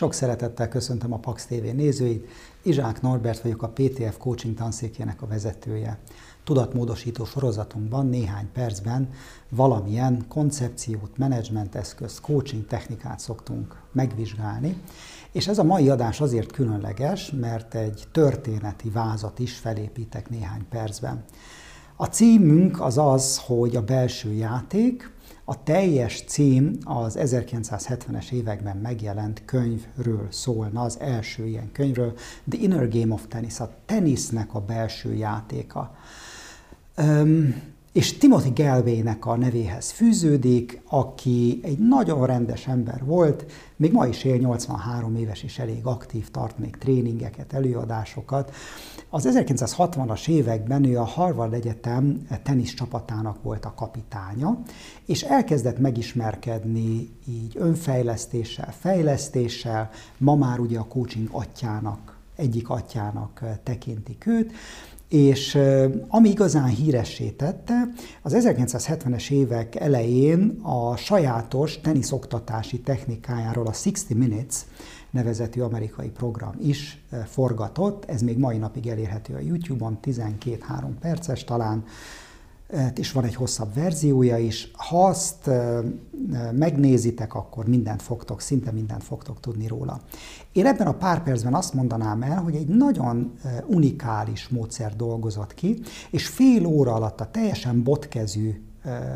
Sok szeretettel köszöntöm a Pax TV nézőit. Izsák Norbert vagyok, a PTF coaching tanszékjének a vezetője. Tudatmódosító sorozatunkban néhány percben valamilyen koncepciót, menedzsment eszközt, coaching technikát szoktunk megvizsgálni. És ez a mai adás azért különleges, mert egy történeti vázat is felépítek néhány percben. A címünk az az, hogy a belső játék, a teljes cím az 1970-es években megjelent könyvről szólna, az első ilyen könyvről, The Inner Game of Tennis, a tenisznek a belső játéka. Um, és Timothy Galway-nek a nevéhez fűződik, aki egy nagyon rendes ember volt, még ma is él, 83 éves és elég aktív, tart még tréningeket, előadásokat. Az 1960-as években ő a Harvard Egyetem tenisz csapatának volt a kapitánya, és elkezdett megismerkedni így önfejlesztéssel, fejlesztéssel, ma már ugye a coaching atyának, egyik atyának tekintik őt, és ami igazán híressé tette, az 1970-es évek elején a sajátos teniszoktatási technikájáról a 60 Minutes nevezetű amerikai program is forgatott, ez még mai napig elérhető a YouTube-on, 12-3 perces talán, és van egy hosszabb verziója is. Ha azt megnézitek, akkor mindent fogtok, szinte mindent fogtok tudni róla. Én ebben a pár percben azt mondanám el, hogy egy nagyon unikális módszer dolgozott ki, és fél óra alatt a teljesen botkezű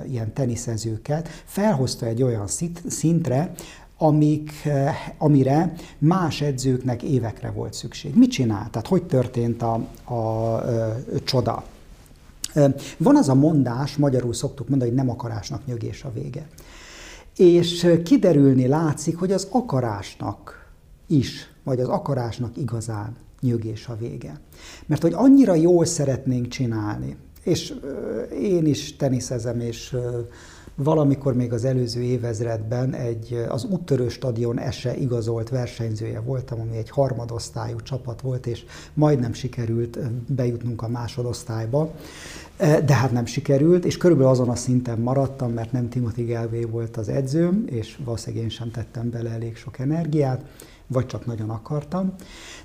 ilyen teniszezőket felhozta egy olyan szintre, amik, amire más edzőknek évekre volt szükség. Mit csinál? Tehát hogy történt a, a, a csoda? Van az a mondás, magyarul szoktuk mondani, hogy nem akarásnak nyögés a vége. És kiderülni látszik, hogy az akarásnak is, vagy az akarásnak igazán nyögés a vége. Mert hogy annyira jól szeretnénk csinálni, és én is teniszezem, és valamikor még az előző évezredben egy, az úttörő stadion ese igazolt versenyzője voltam, ami egy harmadosztályú csapat volt, és majdnem sikerült bejutnunk a másodosztályba, de hát nem sikerült, és körülbelül azon a szinten maradtam, mert nem Timothy Galway volt az edzőm, és valószínűleg én sem tettem bele elég sok energiát, vagy csak nagyon akartam.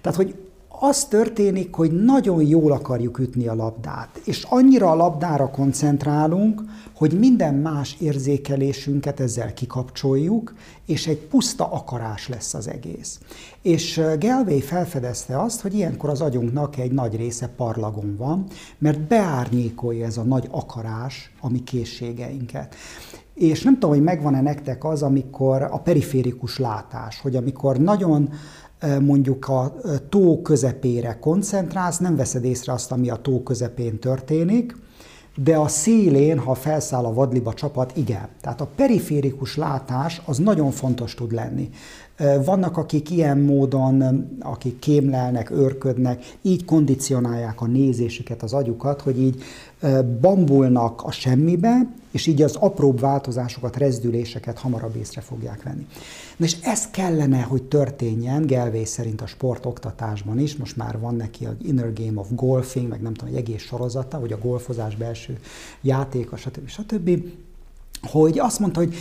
Tehát, hogy az történik, hogy nagyon jól akarjuk ütni a labdát, és annyira a labdára koncentrálunk, hogy minden más érzékelésünket ezzel kikapcsoljuk, és egy puszta akarás lesz az egész. És Galway felfedezte azt, hogy ilyenkor az agyunknak egy nagy része parlagon van, mert beárnyékolja ez a nagy akarás a mi készségeinket. És nem tudom, hogy megvan-e nektek az, amikor a periférikus látás, hogy amikor nagyon mondjuk a tó közepére koncentrálsz, nem veszed észre azt, ami a tó közepén történik, de a szélén, ha felszáll a vadliba csapat, igen. Tehát a periférikus látás az nagyon fontos tud lenni. Vannak, akik ilyen módon, akik kémlelnek, őrködnek, így kondicionálják a nézésüket, az agyukat, hogy így bambulnak a semmibe, és így az apróbb változásokat, rezdüléseket hamarabb észre fogják venni. Na és ez kellene, hogy történjen Gelvé szerint a sportoktatásban is, most már van neki a Inner Game of Golfing, meg nem tudom, egy egész sorozata, hogy a golfozás belső játéka, stb. stb hogy azt mondta, hogy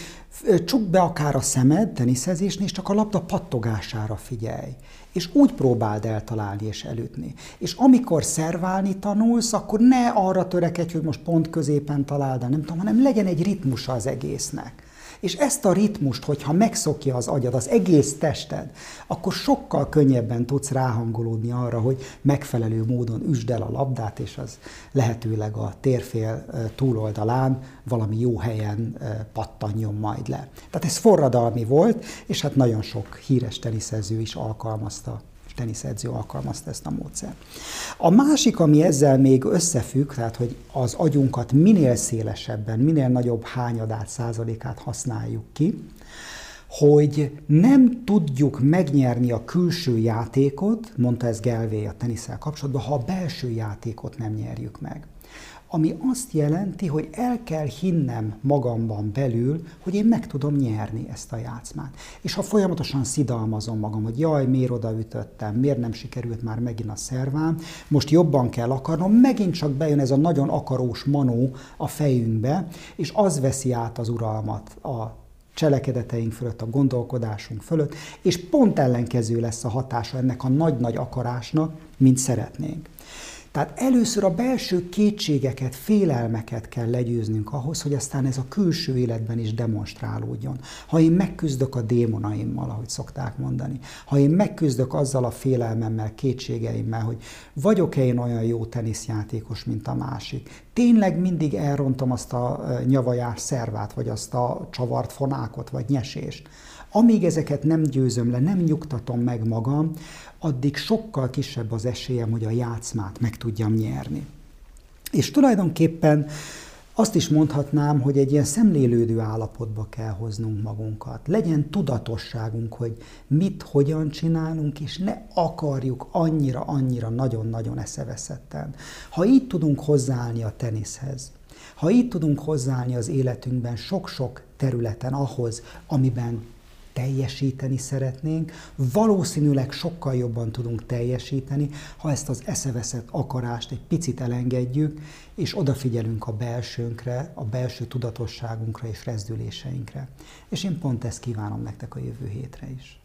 csuk be akár a szemed teniszezésnél, és csak a labda pattogására figyelj. És úgy próbáld eltalálni és elütni. És amikor szerválni tanulsz, akkor ne arra törekedj, hogy most pont középen találd, nem tudom, hanem legyen egy ritmusa az egésznek. És ezt a ritmust, hogyha megszokja az agyad, az egész tested, akkor sokkal könnyebben tudsz ráhangolódni arra, hogy megfelelő módon üsd el a labdát, és az lehetőleg a térfél túloldalán valami jó helyen pattanjon majd le. Tehát ez forradalmi volt, és hát nagyon sok híres teniszező is alkalmazta teniszedző alkalmazta ezt a módszert. A másik, ami ezzel még összefügg, tehát hogy az agyunkat minél szélesebben, minél nagyobb hányadát, százalékát használjuk ki, hogy nem tudjuk megnyerni a külső játékot, mondta ez Gelvé a teniszel kapcsolatban, ha a belső játékot nem nyerjük meg ami azt jelenti, hogy el kell hinnem magamban belül, hogy én meg tudom nyerni ezt a játszmát. És ha folyamatosan szidalmazom magam, hogy jaj, miért odaütöttem, miért nem sikerült már megint a szervám, most jobban kell akarnom, megint csak bejön ez a nagyon akarós manó a fejünkbe, és az veszi át az uralmat a cselekedeteink fölött, a gondolkodásunk fölött, és pont ellenkező lesz a hatása ennek a nagy-nagy akarásnak, mint szeretnénk. Tehát először a belső kétségeket, félelmeket kell legyőznünk ahhoz, hogy aztán ez a külső életben is demonstrálódjon. Ha én megküzdök a démonaimmal, ahogy szokták mondani, ha én megküzdök azzal a félelmemmel, kétségeimmel, hogy vagyok-e én olyan jó teniszjátékos, mint a másik, tényleg mindig elrontom azt a nyavajás szervát, vagy azt a csavart fonákot, vagy nyesést, amíg ezeket nem győzöm le, nem nyugtatom meg magam, addig sokkal kisebb az esélyem, hogy a játszmát meg tudjam nyerni. És tulajdonképpen azt is mondhatnám, hogy egy ilyen szemlélődő állapotba kell hoznunk magunkat. Legyen tudatosságunk, hogy mit, hogyan csinálunk, és ne akarjuk annyira, annyira nagyon-nagyon eszeveszetten. Ha így tudunk hozzáállni a teniszhez, ha így tudunk hozzáállni az életünkben sok-sok területen ahhoz, amiben teljesíteni szeretnénk, valószínűleg sokkal jobban tudunk teljesíteni, ha ezt az eszeveszett akarást egy picit elengedjük, és odafigyelünk a belsőnkre, a belső tudatosságunkra és rezdüléseinkre. És én pont ezt kívánom nektek a jövő hétre is.